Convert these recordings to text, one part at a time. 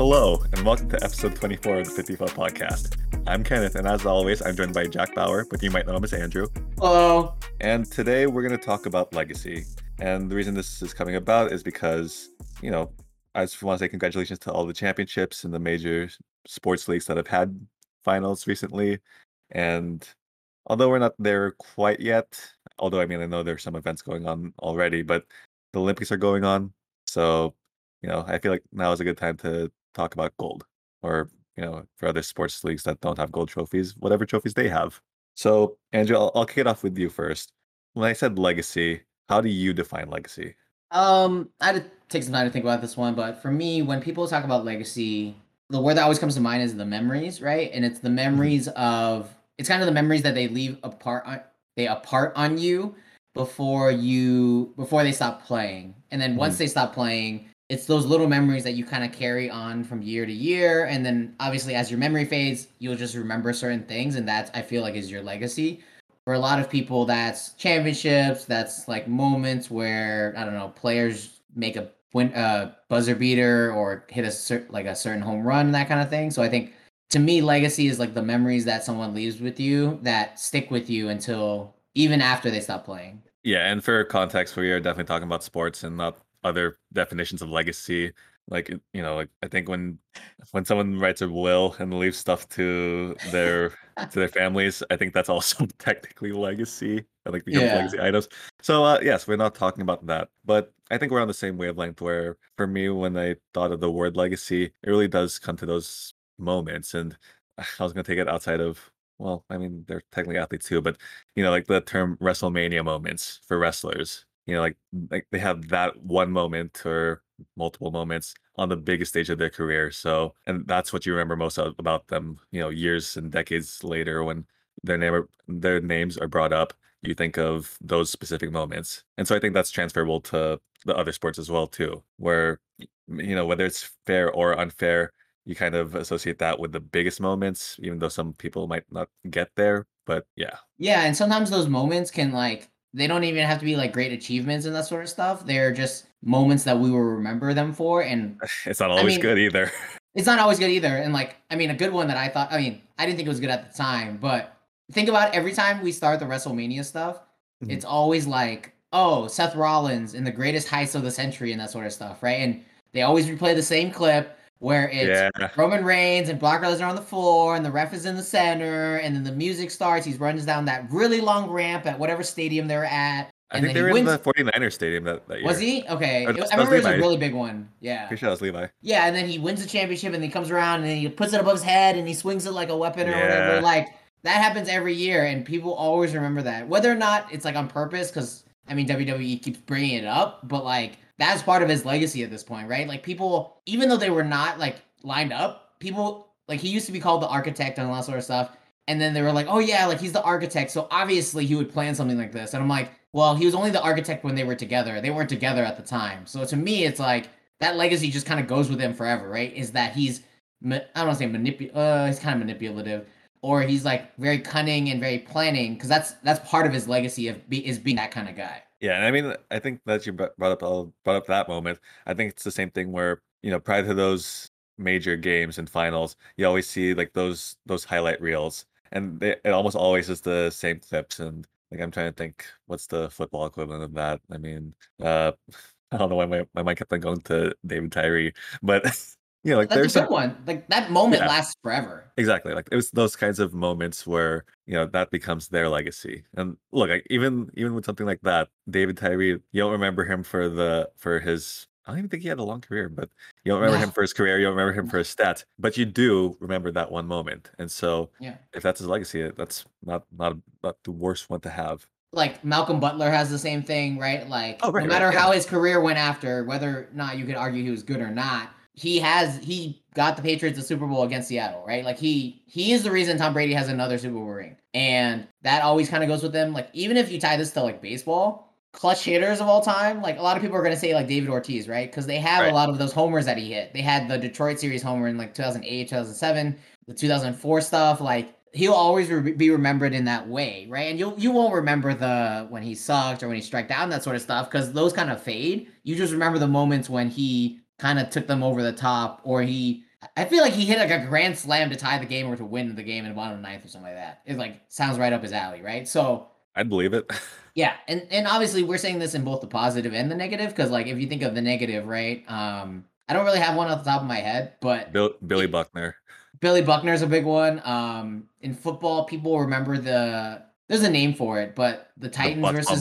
Hello, and welcome to episode 24 of the 55 podcast. I'm Kenneth, and as always, I'm joined by Jack Bauer, but you might know him as Andrew. Hello. And today we're going to talk about legacy. And the reason this is coming about is because, you know, I just want to say congratulations to all the championships and the major sports leagues that have had finals recently. And although we're not there quite yet, although I mean, I know there's some events going on already, but the Olympics are going on. So, you know, I feel like now is a good time to talk about gold or, you know, for other sports leagues that don't have gold trophies, whatever trophies they have. So, Andrew, I'll, I'll kick it off with you first. When I said legacy, how do you define legacy? Um, I had to take some time to think about this one, but for me, when people talk about legacy, the word that always comes to mind is the memories, right? And it's the memories of it's kind of the memories that they leave apart on they apart on you before you before they stop playing. And then once Mhm. they stop playing, it's those little memories that you kind of carry on from year to year and then obviously as your memory fades, you'll just remember certain things and that I feel like is your legacy. For a lot of people that's championships, that's like moments where I don't know, players make a win uh buzzer beater or hit a cer- like a certain home run that kind of thing. So I think to me legacy is like the memories that someone leaves with you that stick with you until even after they stop playing. Yeah, and for context, we are definitely talking about sports and not other definitions of legacy. Like you know, like I think when when someone writes a will and leaves stuff to their to their families, I think that's also technically legacy. I like becomes Yeah. legacy items. So uh, yes, we're not talking about that, but I think we're on the same wavelength. Where for me, when I thought of the word legacy, it really does come to those moments. And I was gonna take it outside of well, I mean, they're technically athletes too, but you know, like the term WrestleMania moments for wrestlers. You know, like like they have that one moment or multiple moments on the biggest stage of their career. So, and that's what you remember most about them. You know, years and decades later, when their name their names are brought up, you think of those specific moments. And so, I think that's transferable to the other sports as well too, where you know whether it's fair or unfair, you kind of associate that with the biggest moments, even though some people might not get there. But yeah, Yeah, and sometimes those moments can like they don't even have to be like great achievements and that sort of stuff. They're just moments that we will remember them for and it's not always mean, good either. it's not always good either. And like, I mean, a good one that I thought, I mean, I didn't think it was good at the time, but think about every time we start the WrestleMania stuff, Mhm. it's always like, oh, Seth Rollins in the greatest heights of the century and that sort of stuff, right? And they always replay the same clip where it's yeah, Roman Reigns and Brock Lesnar on the floor, and the ref is in the center, and then the music starts. He runs down that really long ramp at whatever stadium they're at, I think they he were in the 49ers stadium that, that year. was he okay? Or It- I remember it was a really big one. Yeah. Pretty sure that was Levi. Yeah, and then he wins the championship and he comes around and he puts it above his head and he swings it like a weapon or Yeah. whatever. Like that happens every year and people always remember that. Whether or not it's like on purpose cuz I mean WWE keeps bringing it up, but like that's part of his legacy at this point, right? Like people even though they were not like lined up, people like he used to be called the architect and all that sort of stuff. And then they were like, "Oh yeah, like he's the architect, so obviously he would plan something like this." And I'm like, "Well, he was only the architect when they were together. They weren't together at the time." So to me, it's like that legacy just kind of goes with him forever, right? Is that he's I don't want to say manipul uh he's kind of manipulative or he's like very cunning and very planning because that's that's part of his legacy of be, is being that kind of guy. Yeah, and I mean, I think that you brought up brought up that moment. I think it's the same thing where you know prior to those major games and finals, you always see like those those highlight reels, and they, it almost always is the same clips. And like I'm trying to think, what's the football equivalent of that? I mean, uh, I don't know why my, my mind kept on going to David Tyree, but you know, like That's there's a some one. Like that moment Yeah. lasts forever. Exactly. Like it was those kinds of moments where, you know, that becomes their legacy. And look, like even even with something like that, David Tyree, you don't remember him for the for his I don't even think he had a long career, but you don't remember No. him for his career, you don't remember him for his stats, but you do remember that one moment. And so Yeah. if that's his legacy, eh, that's not not not the worst one to have. Like Malcolm Butler has the same thing, right? Like Oh, right, no right, matter yeah. how his career went after, whether or not you could argue he was good or not, he has he got the Patriots a Super Bowl against Seattle, right? Like he he is the reason Tom Brady has another Super Bowl ring. And that always kind of goes with them. Like even if you tie this to like baseball, clutch hitters of all time, like a lot of people are going to say like David Ortiz, right? Because they have Right. a lot of those homers that he hit. They had the Detroit series homer in like 2008, 2007, the 2004 stuff. Like he'll always re- be remembered in that way, right? And you you won't remember the when he sucked or when he struck down that sort of stuff because those kind of fade. You just remember the moments when he kind of took them over the top or he I feel like he hit like a grand slam to tie the game or to win the game in the bottom of the ninth or something like that. It like sounds right up his alley, right? So I'd believe it. yeah, and and obviously we're saying this in both the positive and the negative because like if you think of the negative, right? Um, I don't really have one off the top of my head, but Bill, Billy Buckner. Billy Buckner is a big one. Um, in football, people remember the there's a name for it, but the Titans the versus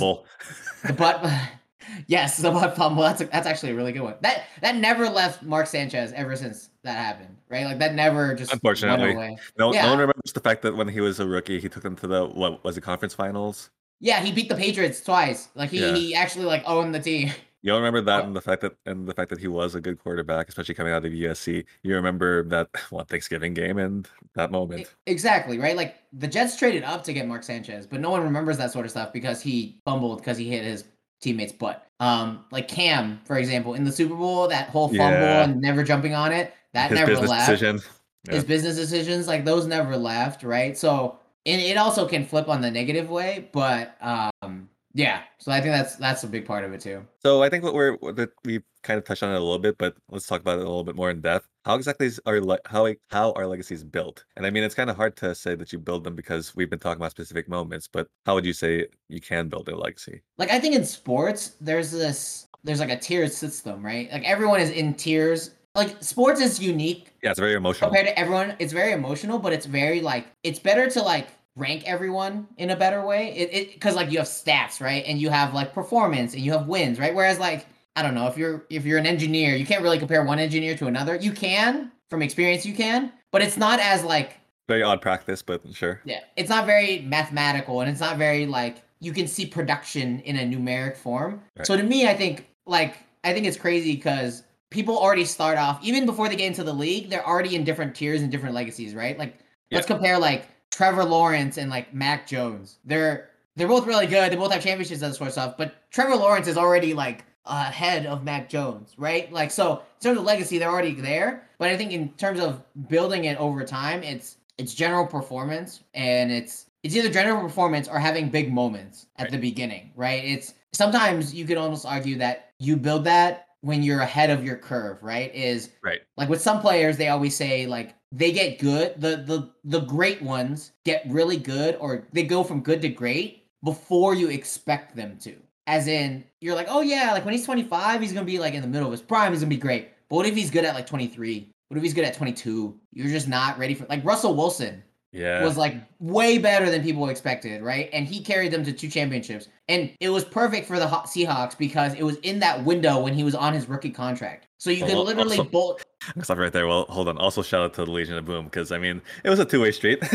the butt. yes, the butt fumble. That's a, that's actually a really good one. That that never left Mark Sanchez ever since that happened, right? Like that never just Unfortunately. went away. No, Yeah. no one remembers the fact that when he was a rookie, he took them to the what was it conference finals. Yeah, he beat the Patriots twice. Like he, Yeah. he actually like owned the team. You don't remember that Oh. and the fact that and the fact that he was a good quarterback, especially coming out of USC. You remember that one Thanksgiving game and that moment. Exactly, right? Like the Jets traded up to get Mark Sanchez, but no one remembers that sort of stuff because he fumbled because he hit his teammate's butt. Um, like Cam, for example, in the Super Bowl, that whole fumble Yeah. and never jumping on it, that His never left. decision. Yeah. His business decisions, like those never left, right? So and it also can flip on the negative way, but um yeah. So I think that's that's a big part of it too. So I think what we're that we kind of touched on it a little bit, but let's talk about it a little bit more in depth. How exactly is our le- how how our legacies built? And I mean, it's kind of hard to say that you build them because we've been talking about specific moments. But how would you say you can build a legacy? like I think in sports there's this there's like a tiered system, right? Like everyone is in tiers. Like sports is unique Yeah, it's very emotional. compared to everyone. It's very emotional, but it's very like it's better to like rank everyone in a better way. It it because like you have stats, right? And you have like performance and you have wins, right? Whereas like I don't know if you're if you're an engineer, you can't really compare one engineer to another. You can from experience, you can, but it's not as like Very odd practice, but sure. yeah, it's not very mathematical and it's not very like you can see production in a numeric form. Right. So to me, I think like I think it's crazy because people already start off even before they get into the league, they're already in different tiers and different legacies, right? Like let's compare like Trevor Lawrence and like Mac Jones. They're they're both really good. They both have championships and that sort of stuff. But Trevor Lawrence is already like ahead of Mac Jones, right? Like so in terms of legacy, they're already there. But I think in terms of building it over time, it's it's general performance and it's it's either general performance or having big moments at Right. the beginning, right? It's sometimes you could almost argue that you build that when you're ahead of your curve, right? Is Right. like with some players they always say like they get good the the the great ones get really good or they go from good to great before you expect them to as in you're like oh yeah like when he's 25 he's gonna be like in the middle of his prime he's gonna be great but what if he's good at like 23 what if he's good at 22 you're just not ready for like russell wilson Yeah. was like way better than people expected, right? And he carried them to two championships. And it was perfect for the Haw- Seahawks because it was in that window when he was on his rookie contract. So you Well, literally also- bolt. I'll stop right there. Well, hold on. Also, shout out to the Legion of Boom because I mean, it was a two way street.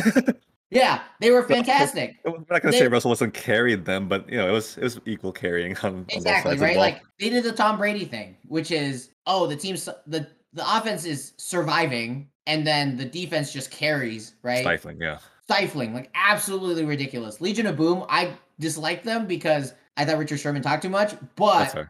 Yeah, they were fantastic. I'm not gonna They- say Russell Wilson carried them, but you know, it was it was equal carrying on, on both Exactly, the right? ball. Like they did the Tom Brady thing, which is oh, the team's the the offense is surviving and then the defense just carries, right? stifling. Yeah. stifling, like absolutely ridiculous. Legion of Boom, I dislike them because I thought Richard Sherman talked too much, but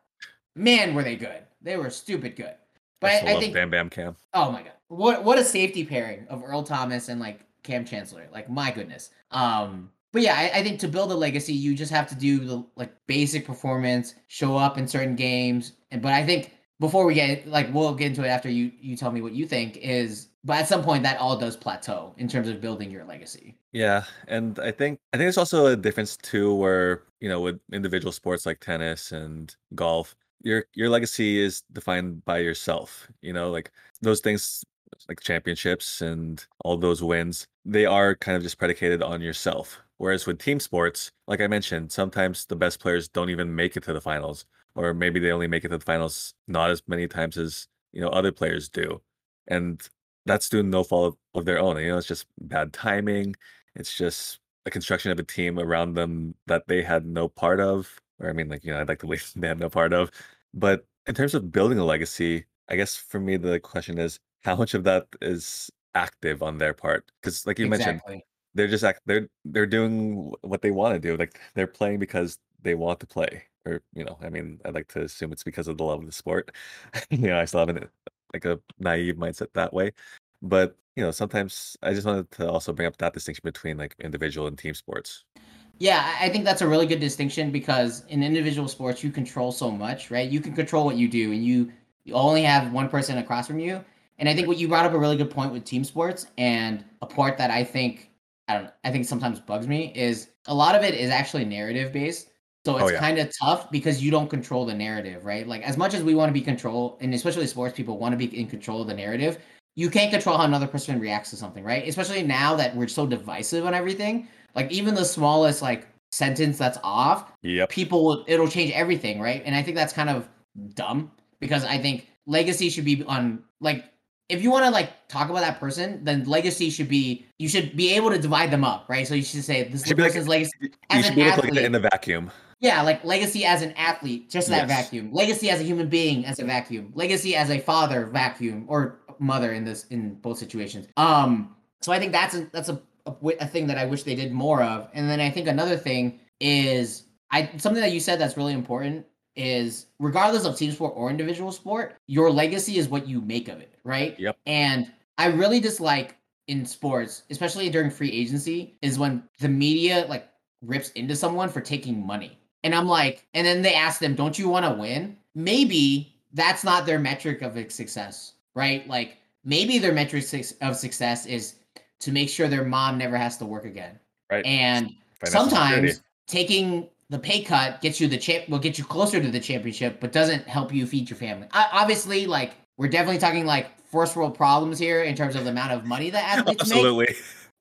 man, were they good. They were stupid good. But I, I, still I love think, Bam Bam Kam. oh my god, what what a safety pairing of Earl Thomas and like Kam Chancellor. Like my goodness. Um, but yeah, I, I think to build a legacy, you just have to do the like basic performance, show up in certain games, and but I think before we get like we'll get into it after you you tell me what you think is. But at some point, that all does plateau in terms of building your legacy. Yeah, and I think I think there's also a difference too, where you know, with individual sports like tennis and golf, your your legacy is defined by yourself. You know, like those things, like championships and all those wins, they are kind of just predicated on yourself. Whereas with team sports, like I mentioned, sometimes the best players don't even make it to the finals, or maybe they only make it to the finals not as many times as you know other players do, and that's due no fault of, of their own. You know, it's just bad timing. It's just a construction of a team around them that they had no part of. Or I mean, like, you know, I'd like to believe they had no part of. But in terms of building a legacy, I guess for me the question is how much of that is active on their part? Because like you mentioned, exactly. they're just act they're they're doing what they want to do. Like they're playing because they want to play. Or, you know, I mean, I'd like to assume it's because of the love of the sport. you know, I still have an, like a naive mindset that way. But, you know, sometimes I just wanted to also bring up that distinction between like individual and team sports. Yeah, I think that's a really good distinction because in individual sports you control so much, right? You can control what you do and you you only have one person across from you. And I think what you brought up a really good point with team sports and a part that I think I don't I think sometimes bugs me is a lot of it is actually narrative based. So Oh it's yeah, kind of tough because you don't control the narrative, right? Like as much as we want to be control, and especially sports people want to be in control of the narrative, you can't control how another person reacts to something, right? Especially now that we're so divisive on everything. Like even the smallest like sentence that's off, yep, people will it'll change everything, right? And I think that's kind of dumb because I think legacy should be on like if you want to like talk about that person, then legacy should be you should be able to divide them up, right? So you should say this is the should be like person's legacy you as should an be able to look at it athlete. in the vacuum. Yeah, like legacy as an athlete, just that Yes. vacuum. Legacy as a human being, as a vacuum. Legacy as a father, vacuum, or mother in this in both situations. Um, so I think that's a that's a a, a thing that I wish they did more of. And then I think another thing is I something that you said that's really important is regardless of team sport or individual sport, your legacy is what you make of it, right? Yep. And I really dislike in sports, especially during free agency, is when the media like rips into someone for taking money. And I'm like, and then they ask them, don't you want to win? Maybe that's not their metric of success, right? Like maybe their metric of success is to make sure their mom never has to work again. Right. And Financial security. sometimes taking the pay cut gets you the champ will get you closer to the championship, but doesn't help you feed your family. I, obviously, like we're definitely talking like first world problems here in terms of the amount of money that athletes make. Absolutely.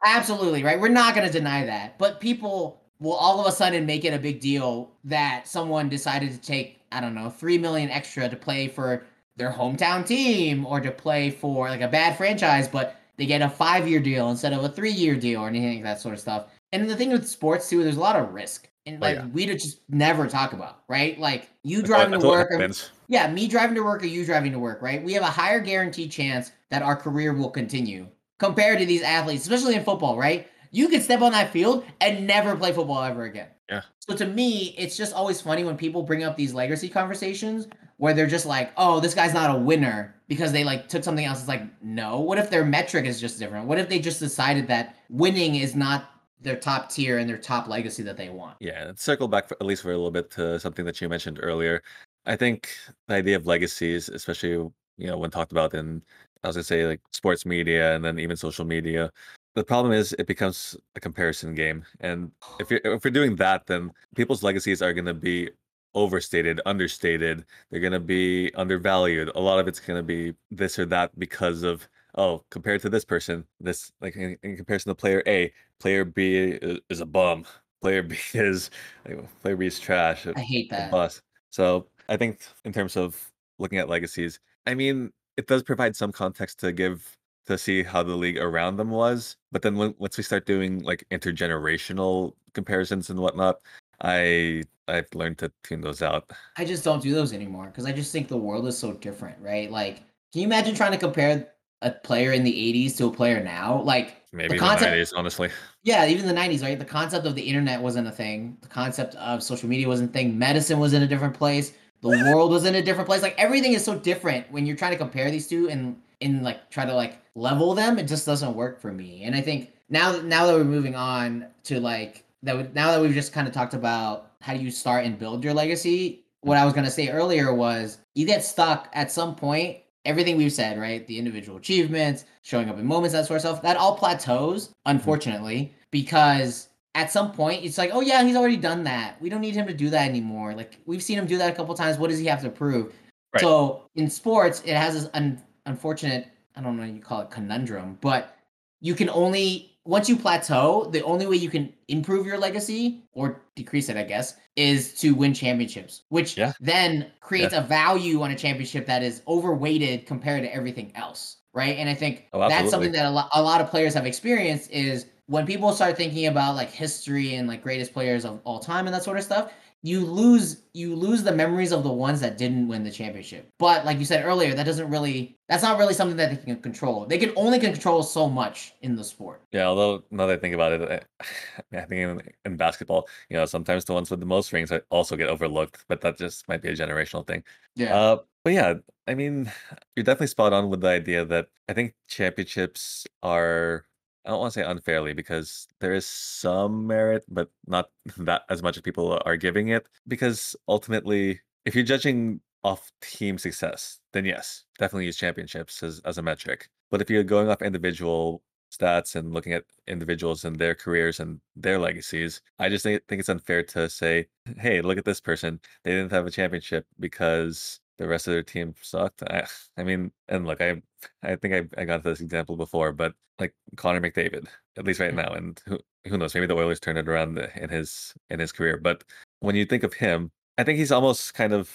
Absolutely, right? We're not going to deny that. But people will all of a sudden make it a big deal that someone decided to take, I don't know, 3 million extra to play for their hometown team or to play for like a bad franchise, but they get a 5-year deal instead of a 3-year deal or anything like that sort of stuff. And the thing with sports too, there's a lot of risk. And Oh, like yeah. we just never talk about, right? Like you driving to work or yeah, me driving to work or you driving to work, right? We have a higher guaranteed chance that our career will continue compared to these athletes, especially in football, right? You could step on that field and never play football ever again. Yeah. So to me, it's just always funny when people bring up these legacy conversations where they're just like, "Oh, this guy's not a winner because they like took something else." It's like, no. What if their metric is just different? What if they just decided that winning is not their top tier and their top legacy that they want? Yeah, and circle back for, at least for a little bit to something that you mentioned earlier. I think the idea of legacies, especially you know when talked about in I was gonna say like sports media and then even social media, the problem is it becomes a comparison game. And if you're if we're doing that, then people's legacies are gonna be overstated, understated. They're gonna be undervalued. A lot of it's gonna be this or that because of oh, compared to this person, this like in, in comparison to player A, player B is, is a bum. Player B is like, player B is trash. I hate that. bust. So I think in terms of looking at legacies, I mean, it does provide some context to give to see how the league around them was. But then when, once we start doing like intergenerational comparisons and whatnot, I I've learned to tune those out. I just don't do those anymore because I just think the world is so different, right? Like, can you imagine trying to compare a player in the 80s to a player now? Like, Maybe the in the nineties, honestly. yeah, even the 90s, right? The concept of the internet wasn't a thing. The concept of social media wasn't a thing. Medicine was in a different place. The world was in a different place. Like, everything is so different when you're trying to compare these two and, and like, try to like level them. It just doesn't work for me. And I think now, now that we're moving on to like, that we, now that we've just kind of talked about how do you start and build your legacy, what I was going to say earlier was you get stuck at some point. Everything we've said, right? The individual achievements, showing up in moments, that sort of stuff, that all plateaus, mm-hmm. unfortunately, because at some point it's like, oh yeah, he's already done that. We don't need him to do that anymore. Like we've seen him do that a couple times. What does he have to prove? Right. So in sports, it has this un- unfortunate, I don't know, you call it conundrum, but you can only once you plateau, the only way you can improve your legacy or decrease it, I guess, is to win championships, which Yeah. then creates a value on a championship that is overweighted compared to everything else, right? And I think Oh, that's something that a, lo- a lot of players have experienced is when people start thinking about like history and like greatest players of all time and that sort of stuff, you lose you lose the memories of the ones that didn't win the championship. But like you said earlier, that doesn't really that's not really something that they can control. They can only control so much in the sport. Yeah, although now that I think about it, I, I think in, in basketball, you know, sometimes the ones with the most rings also get overlooked, but that just might be a generational thing. Yeah. Uh, but yeah, I mean, you're definitely spot on with the idea that I think championships are, I don't want to say unfairly because there is some merit, but not that as much as people are giving it. Because ultimately, if you're judging off team success, then yes, definitely use championships as, as a metric. But if you're going off individual stats and looking at individuals and their careers and their legacies, I just think, think it's unfair to say, hey, look at this person. They didn't have a championship because the rest of their team sucked. I, I mean, and look, I I think I, I got this example before, but like Connor McDavid, at least right Mm. now, and who who knows, maybe the Oilers turn it around in his in his career. But when you think of him, I think he's almost kind of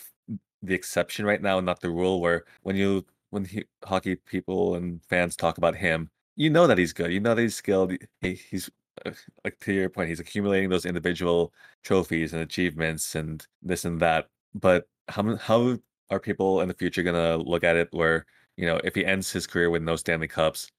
the exception right now, not the rule. Where when you when he, hockey people and fans talk about him, you know that he's good. You know that he's skilled. He, he's uh, like to your point, he's accumulating those individual trophies and achievements and this and that. But how how are people in the future gonna look at it where you know if he ends his career with no Stanley Cups,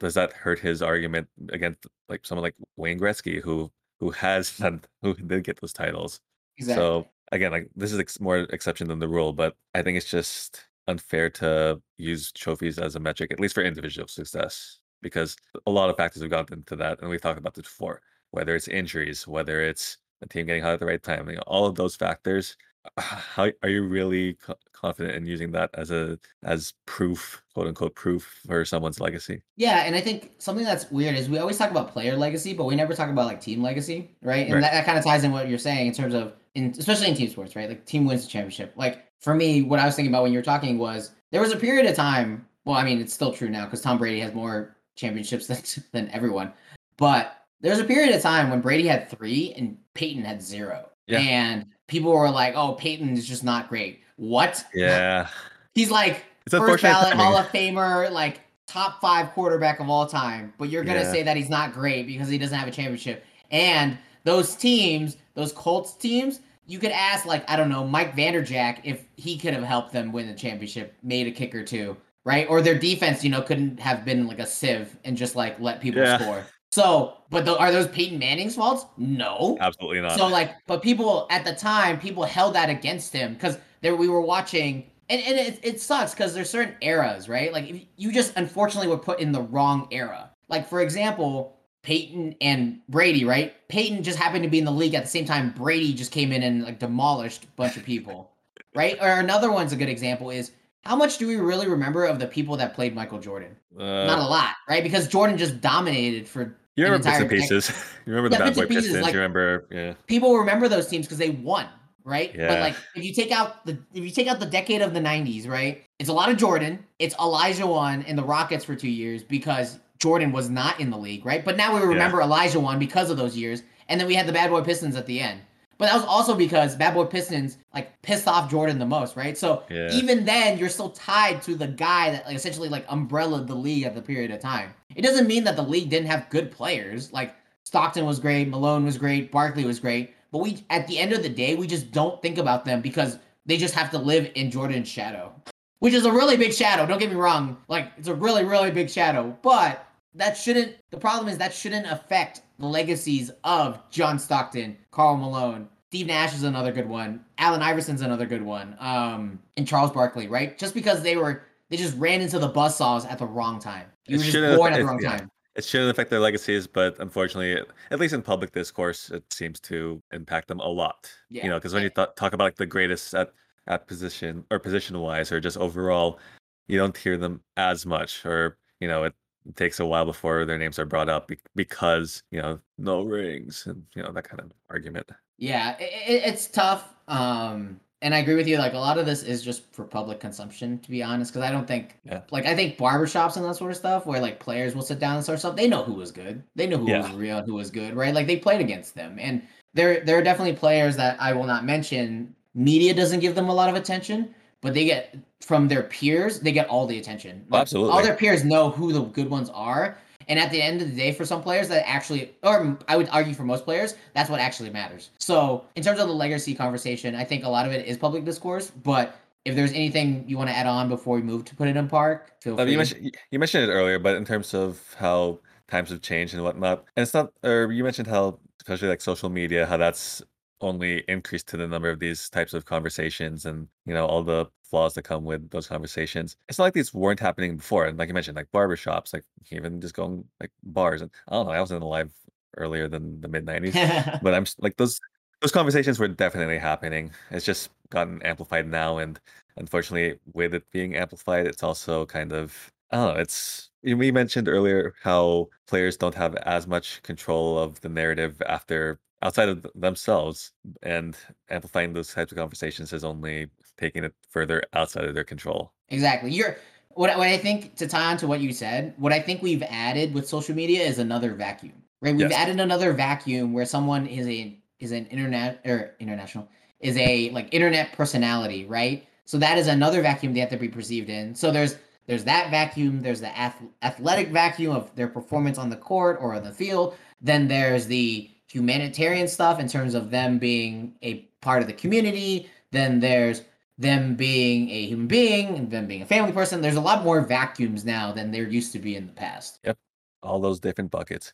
does that hurt his argument against like someone like Wayne Gretzky who who has had who did get those titles? Exactly. So again, like this is ex- more exception than the rule, but I think it's just unfair to use trophies as a metric, at least for individual success, because a lot of factors have gone into that, and we've talked about this before. Whether it's injuries, whether it's a team getting hot at the right time, you know, all of those factors. How are you really co- confident in using that as a as proof, quote unquote, proof for someone's legacy? Yeah, and I think something that's weird is we always talk about player legacy, but we never talk about like team legacy, right? And Right. that, that kind of ties in what you're saying in terms of, in especially in team sports, right? Like team wins the championship. Like for me, what I was thinking about when you were talking was there was a period of time. Well, I mean, it's still true now because Tom Brady has more championships than than everyone, but there was a period of time when Brady had three and Peyton had zero, Yeah. and people were like, "Oh, Peyton is just not great." What? Yeah, He's like it's first unfortunate ballot timing. Hall of Famer, like top five quarterback of all time. But you're gonna Yeah. say that he's not great because he doesn't have a championship. And those teams, those Colts teams, you could ask like I don't know Mike Vanderjagt if he could have helped them win the championship, made a kick or two, right? Or their defense, you know, couldn't have been like a sieve and just like let people Yeah. score. So, but tho- are those Peyton Manning's faults? No. Absolutely not. So like, but people at the time, people held that against him because there we were watching, and, and it, it sucks because there's certain eras, right? Like if you just unfortunately were put in the wrong era. Like for example, Peyton and Brady, right? Peyton just happened to be in the league at the same time. Brady just came in and like demolished a bunch of people, right? Or another one's a good example is how much do we really remember of the people that played Michael Jordan? Not a Uh, lot, right? Because Jordan just dominated for you remember bits and pieces. you remember the Yeah, Bad Boy and pieces, Pistons. like- you remember, yeah, people remember those teams because they won, right? Yeah. But like if you take out the if you take out the decade of the '90s, right? It's a lot of Jordan. It's Olajuwon in the Rockets for two years because Jordan was not in the league, right? But now we remember Olajuwon because of those years, and then we had the Bad Boy Pistons at the end. But that was also because Bad Boy Pistons like pissed off Jordan the most, right? So Yeah. even then, you're still tied to the guy that like essentially like umbrellaed the league at the period of time. It doesn't mean that the league didn't have good players. Like Stockton was great, Malone was great, Barkley was great, but we at the end of the day, we just don't think about them because they just have to live in Jordan's shadow, which is a really big shadow. Don't get me wrong, like it's a really really big shadow, but that shouldn't. The problem is that shouldn't affect the legacies of John Stockton, Karl Malone. Steve Nash is another good one. Allen Iverson's another good one. Um, and Charles Barkley, right? Just because they were, they just ran into the buzzsaws at the wrong time. You It were just born at the wrong yeah. time. it shouldn't affect their legacies, but unfortunately, at least in public discourse, it seems to impact them a lot. Yeah. You know, because when you th- talk about like the greatest at at position or position wise or just overall, you don't hear them as much, or you know, it takes a while before their names are brought up be- because you know no rings and you know that kind of argument. Yeah, i i it's tough. Um, and I agree with you. Like a lot of this is just for public consumption, to be honest. Because I don't think, Yeah. like, I think barbershops and that sort of stuff, where like players will sit down and sort of stuff, they know who was good. They know who Yeah. was real who was good, right? Like they played against them, and there there are definitely players that I will not mention. Media doesn't give them a lot of attention, but they get from their peers, they get all the attention. Like, Absolutely. all their peers know who the good ones are. And at the end of the day, for some players, that actually, or I would argue for most players, that's what actually matters. So, in terms of the legacy conversation, I think a lot of it is public discourse. But if there's anything you want to add on before we move to put it in park, feel free. you mentioned you mentioned it earlier, but in terms of how times have changed and whatnot, and it's not. Or you mentioned how, especially like social media, how that's only increased to the number of these types of conversations, and you know all the flaws that come with those conversations. It's not like these weren't happening before, and like you mentioned, like barbershops, like even just going like bars, and I don't know. I wasn't alive earlier than the mid '90s, but I'm like those those conversations were definitely happening. It's just gotten amplified now, and unfortunately, with it being amplified, it's also kind of I don't know. It's we mentioned earlier how players don't have as much control of the narrative after outside of themselves, and amplifying those types of conversations is only taking it further outside of their control. Exactly. You're what, what I think to tie on to what you said, what I think we've added with social media is another vacuum. Right? We've yes. added another vacuum where someone is a is an internet or international is a like internet personality, right? So that is another vacuum they have to be perceived in. So there's there's that vacuum. There's the ath- athletic vacuum of their performance on the court or on the field. Then there's the humanitarian stuff in terms of them being a part of the community. Then there's them being a human being and them being a family person. There's a lot more vacuums now than there used to be in the past. Yep. All those different buckets.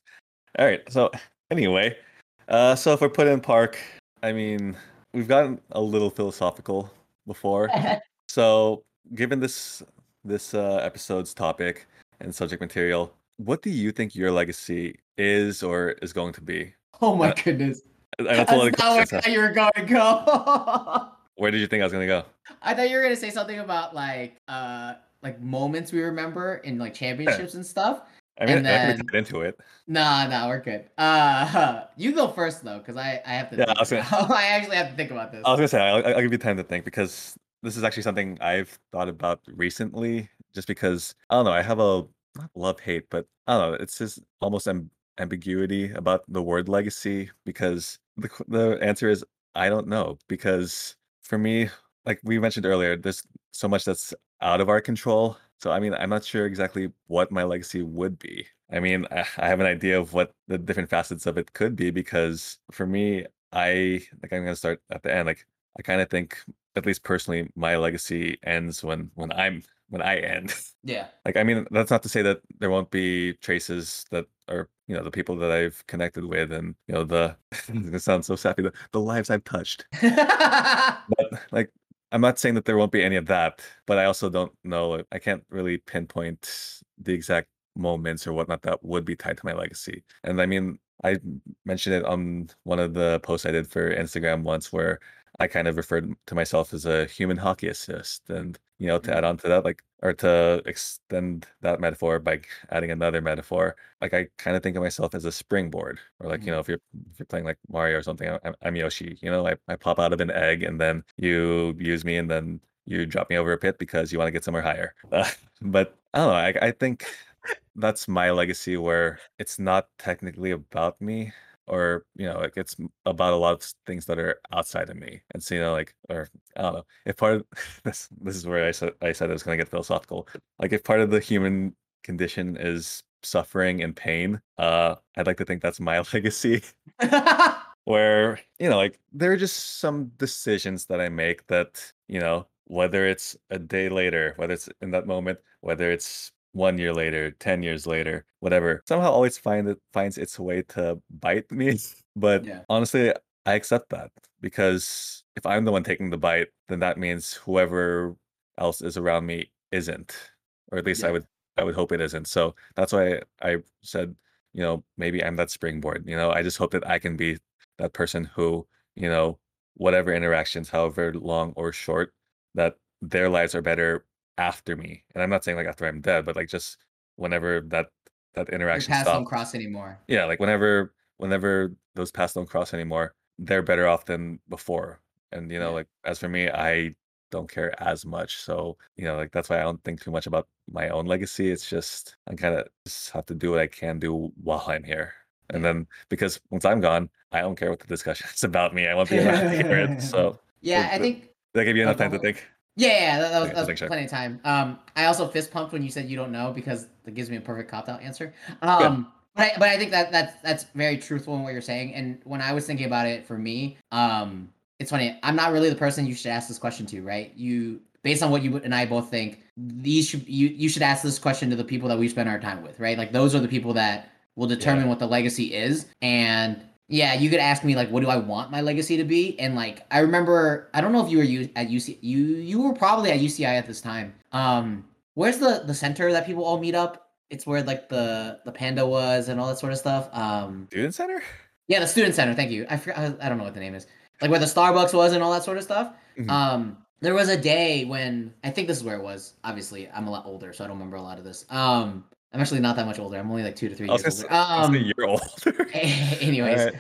All right. So anyway, uh, so if we're put in park, I mean, we've gotten a little philosophical before. so given this this uh, episode's topic and subject material, what do you think your legacy is or is going to be? Oh my uh, goodness. I, that's, not where you were going to go. where did you think I was going to go? I thought you were going to say something about like uh like moments we remember in like championships and stuff. I mean, and then, I can get into it. Nah, nah, we're good. Uh, you go first though, because I, I have to. Yeah, I, was gonna, I actually have to think about this. I was gonna say I'll, I'll give you time to think because this is actually something I've thought about recently, just because I don't know. I have a not love hate, but I don't know. It's just almost amb- ambiguity about the word legacy because the the answer is I don't know because for me, like we mentioned earlier, there's so much that's out of our control. So I mean, I'm not sure exactly what my legacy would be. I mean, I, I have an idea of what the different facets of it could be because for me, I like I'm gonna start at the end. Like I kind of think at least personally, my legacy ends when when I'm when I end. Yeah. Like I mean, that's not to say that there won't be traces that are you know the people that I've connected with and you know the it sounds so sappy the, the lives I've touched. but like I'm not saying that there won't be any of that, but I also don't know. I can't really pinpoint the exact moments or whatnot that would be tied to my legacy. And I mean, I mentioned it on one of the posts I did for Instagram once where I kind of referred to myself as a human hockey assist. And, you know, to mm-hmm. add on to that, like, or to extend that metaphor by adding another metaphor, like, I kind of think of myself as a springboard. Or, like, mm-hmm. you know, if you're, if you're playing like Mario or something, I'm, I'm Yoshi, you know, I, I pop out of an egg and then you use me and then you drop me over a pit because you want to get somewhere higher. Uh, but I don't know. I, I think that's my legacy where it's not technically about me or you know like it's about a lot of things that are outside of me and so you know like or i don't know if part of this this is where i said i said i was going to get philosophical like if part of the human condition is suffering and pain uh i'd like to think that's my legacy. Where you know like there are just some decisions that i make that you know whether it's a day later whether it's in that moment whether it's one year later, 10 years later, whatever, somehow always find it finds its way to bite me. But yeah. honestly, I accept that because if I'm the one taking the bite, then that means whoever else is around me isn't. Or at least yeah. I would I would hope it isn't. So that's why I said, you know, maybe I'm that springboard. You know, I just hope that I can be that person who, you know, whatever interactions, however long or short, that their lives are better after me. And I'm not saying like after I'm dead, but like just whenever that that interaction paths don't cross anymore. Yeah, like whenever whenever those paths don't cross anymore, they're better off than before. And you know, yeah. like as for me, I don't care as much. So, you know, like that's why I don't think too much about my own legacy. It's just I kind of just have to do what I can do while I'm here. And yeah. then because once I'm gone, I don't care what the discussion is about me. I won't be around to hear it. So yeah, I think that gave you enough time to think. Yeah, that, that was, that was plenty of time. Um, I also fist pumped when you said you don't know because that gives me a perfect cop out answer. Um, but I, but I think that that's that's very truthful in what you're saying. And when I was thinking about it, for me, um, it's funny. I'm not really the person you should ask this question to, right? You based on what you and I both think, these should you you should ask this question to the people that we spend our time with, right? Like those are the people that will determine yeah. what the legacy is. And yeah, you could ask me like, what do I want my legacy to be? And like, I remember, I don't know if you were at UC, you you were probably at UCI at this time. Um, where's the the center that people all meet up? It's where like the the panda was and all that sort of stuff. Um, student center. Yeah, the student center. Thank you. I forgot. I, I don't know what the name is. Like where the Starbucks was and all that sort of stuff. Mm-hmm. Um, there was a day when I think this is where it was. Obviously, I'm a lot older, so I don't remember a lot of this. Um, I'm actually not that much older. I'm only like two to three years older. Um, you're older. anyways, right.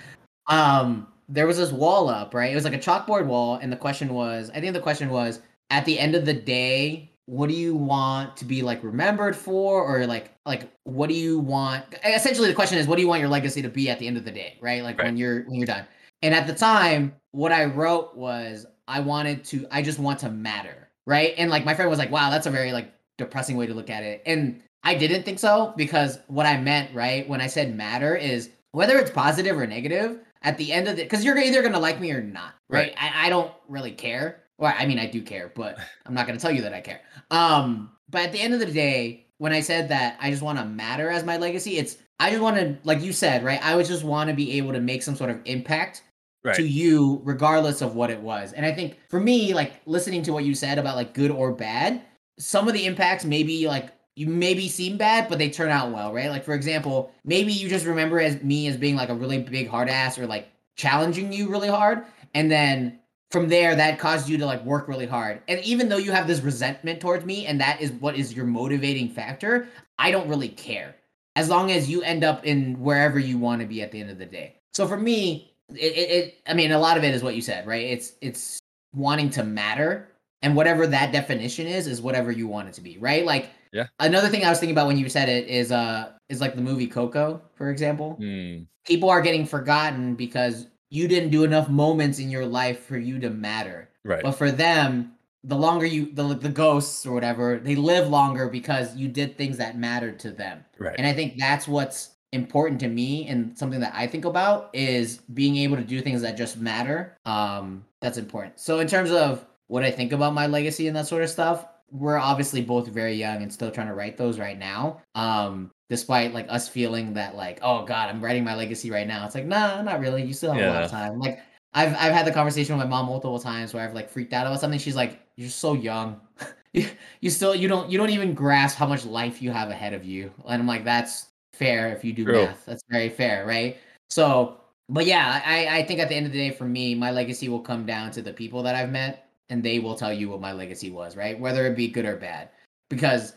um, there was this wall up, right? It was like a chalkboard wall, and the question was, I think the question was, at the end of the day, what do you want to be like remembered for or like like what do you want essentially the question is what do you want your legacy to be at the end of the day right like right. when you're when you're done and at the time what i wrote was i wanted to i just want to matter right and like my friend was like wow that's a very like depressing way to look at it and i didn't think so because what i meant right when i said matter is whether it's positive or negative at the end of it because you're either going to like me or not right, right. I, I don't really care well, I mean, I do care, but I'm not going to tell you that I care. Um, but at the end of the day, when I said that I just want to matter as my legacy, it's I just want to, like you said, right? I would just want to be able to make some sort of impact right. to you, regardless of what it was. And I think for me, like listening to what you said about like good or bad, some of the impacts maybe like you maybe seem bad, but they turn out well, right? Like for example, maybe you just remember as me as being like a really big hard ass or like challenging you really hard, and then from there that caused you to like work really hard. And even though you have this resentment towards me and that is what is your motivating factor i don't really care. As long as you end up in wherever you want to be at the end of the day. So for me it, it, it i mean a lot of it is what you said right? It's it's wanting to matter and whatever that definition is is whatever you want it to be right? Like yeah another thing i was thinking about when you said it is uh is like the movie coco for example mm. people are getting forgotten because you didn't do enough moments in your life for you to matter. Right. But for them, the longer you the the ghosts or whatever, they live longer because you did things that mattered to them. Right. And I think that's what's important to me and something that I think about is being able to do things that just matter. Um that's important. So in terms of what I think about my legacy and that sort of stuff, we're obviously both very young and still trying to write those right now. Um despite like us feeling that like oh god i'm writing my legacy right now. It's like nah not really. You still have yeah. a lot of time. Like i've i've had the conversation with my mom multiple times where i've like freaked out about something. She's like you're so young. You, you still you don't you don't even grasp how much life you have ahead of you. And i'm like that's fair if you do True. math. That's very fair right? So but yeah i i think at the end of the day for me my legacy will come down to the people that i've met and they will tell you what my legacy was right whether it be good or bad because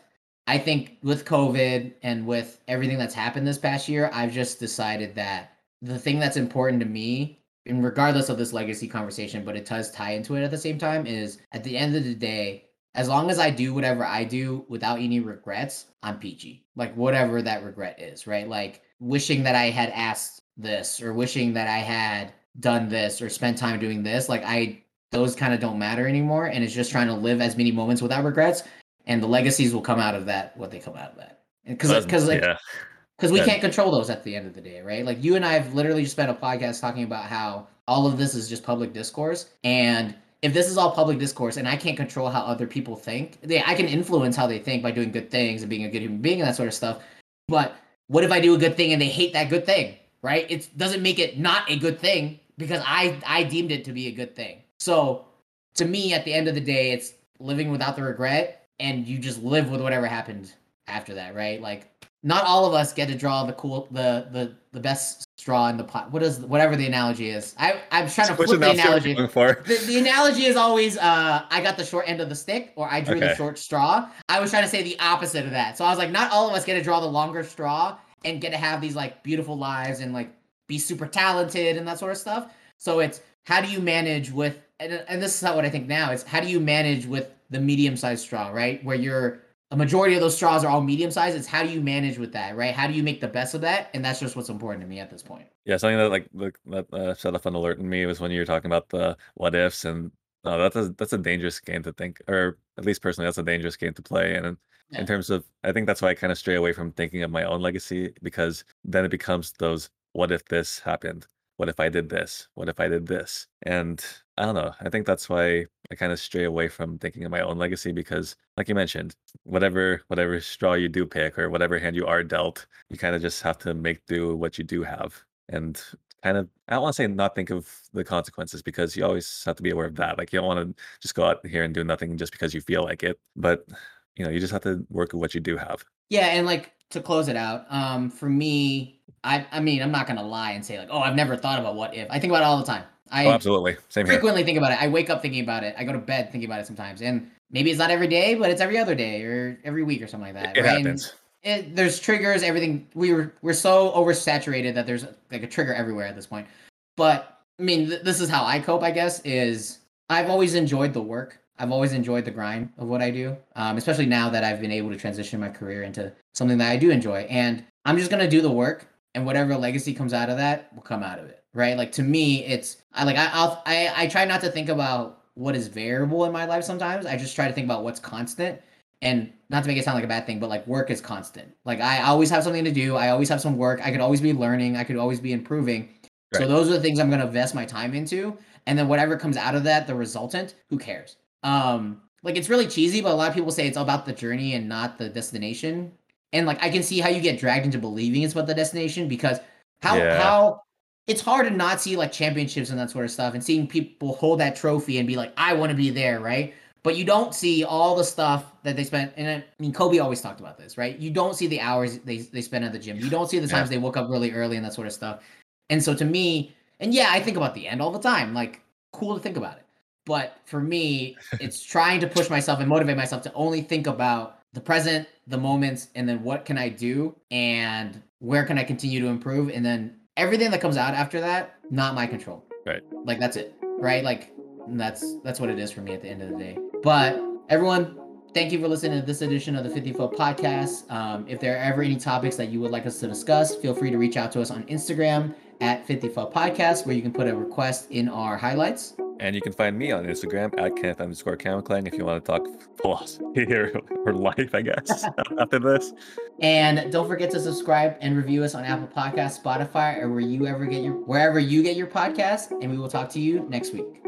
I think with COVID and with everything that's happened this past year, I've just decided that the thing that's important to me, and regardless of this legacy conversation, but it does tie into it at the same time, is at the end of the day, as long as I do whatever I do without any regrets, I'm peachy. Like whatever that regret is, right? Like wishing that I had asked this or wishing that I had done this or spent time doing this. Like I those kind of don't matter anymore. And it's just trying to live as many moments without regrets and the legacies will come out of that what they come out of that because because like because yeah. we can't control those at the end of the day right like you and i have literally just spent a podcast talking about how all of this is just public discourse and if this is all public discourse and i can't control how other people think they, i can influence how they think by doing good things and being a good human being and that sort of stuff but what if i do a good thing and they hate that good thing right it doesn't make it not a good thing because i i deemed it to be a good thing so to me at the end of the day it's living without the regret and you just live with whatever happened after that, right? Like not all of us get to draw the cool the the the best straw in the pot. What is whatever the analogy is? I I'm trying to flip the analogy. The, the analogy is always uh I got the short end of the stick or I drew okay. the short straw. I was trying to say the opposite of that. So I was like, not all of us get to draw the longer straw and get to have these like beautiful lives and like be super talented and that sort of stuff. So it's how do you manage with and, and this is not what I think now. It's how do you manage with the medium sized straw, right? Where you're a majority of those straws are all medium sized. It's how do you manage with that, right? How do you make the best of that? And that's just what's important to me at this point. Yeah, something that like that uh, set off an alert in me was when you were talking about the what ifs, and uh, that's a that's a dangerous game to think, or at least personally, that's a dangerous game to play. And yeah. in terms of, I think that's why I kind of stray away from thinking of my own legacy because then it becomes those what if this happened what if I did this? What if I did this? And I don't know. I think that's why I kind of stray away from thinking of my own legacy because, like you mentioned, whatever whatever straw you do pick or whatever hand you are dealt, you kind of just have to make do what you do have, and kind of I don't want to say not think of the consequences because you always have to be aware of that. Like you don't want to just go out here and do nothing just because you feel like it, but you know you just have to work with what you do have. Yeah, and like to close it out, um, for me, I I mean, I'm not gonna lie and say like, oh, I've never thought about what if. I think about it all the time. I oh, absolutely. Same here. frequently think about it. I wake up thinking about it. I go to bed thinking about it sometimes. And maybe it's not every day, but it's every other day or every week or something like that. It right? happens. It, there's triggers, everything. We were we're so oversaturated that there's like a trigger everywhere at this point. But I mean, th- this is how I cope. I guess is I've always enjoyed the work. I've always enjoyed the grind of what I do, um, especially now that I've been able to transition my career into something that I do enjoy. And I'm just gonna do the work, and whatever legacy comes out of that will come out of it, right? Like to me, it's I like I I'll, I I try not to think about what is variable in my life. Sometimes I just try to think about what's constant, and not to make it sound like a bad thing, but like work is constant. Like I always have something to do. I always have some work. I could always be learning. I could always be improving. So those are the things I'm gonna invest my time into, and then whatever comes out of that, the resultant, who cares? Um, like it's really cheesy, but a lot of people say it's all about the journey and not the destination. And like I can see how you get dragged into believing it's about the destination because how Yeah. how it's hard to not see like championships and that sort of stuff and seeing people hold that trophy and be like, I want to be there, right? But you don't see all the stuff that they spent. And I mean, Kobe always talked about this, right? You don't see the hours they, they spend at the gym. You don't see the Yeah. times they woke up really early and that sort of stuff. And so to me, and yeah, I think about the end all the time. Like, cool to think about it. But for me, it's trying to push myself and motivate myself to only think about the present, the moments, and then what can I do and where can I continue to improve? And then everything that comes out after that, not my control. Right. Like that's it. Right? Like that's that's what it is for me at the end of the day. But everyone, thank you for listening to this edition of the 50 Foot Podcast. Um, if there are ever any topics that you would like us to discuss, feel free to reach out to us on Instagram at 50 Foot Podcast, where you can put a request in our highlights. And you can find me on Instagram at Kenneth underscore Camclang if you want to talk philosophy or, or life, I guess, after this. And don't forget to subscribe and review us on Apple Podcasts, Spotify, or where you ever get your wherever you get your podcast. And we will talk to you next week.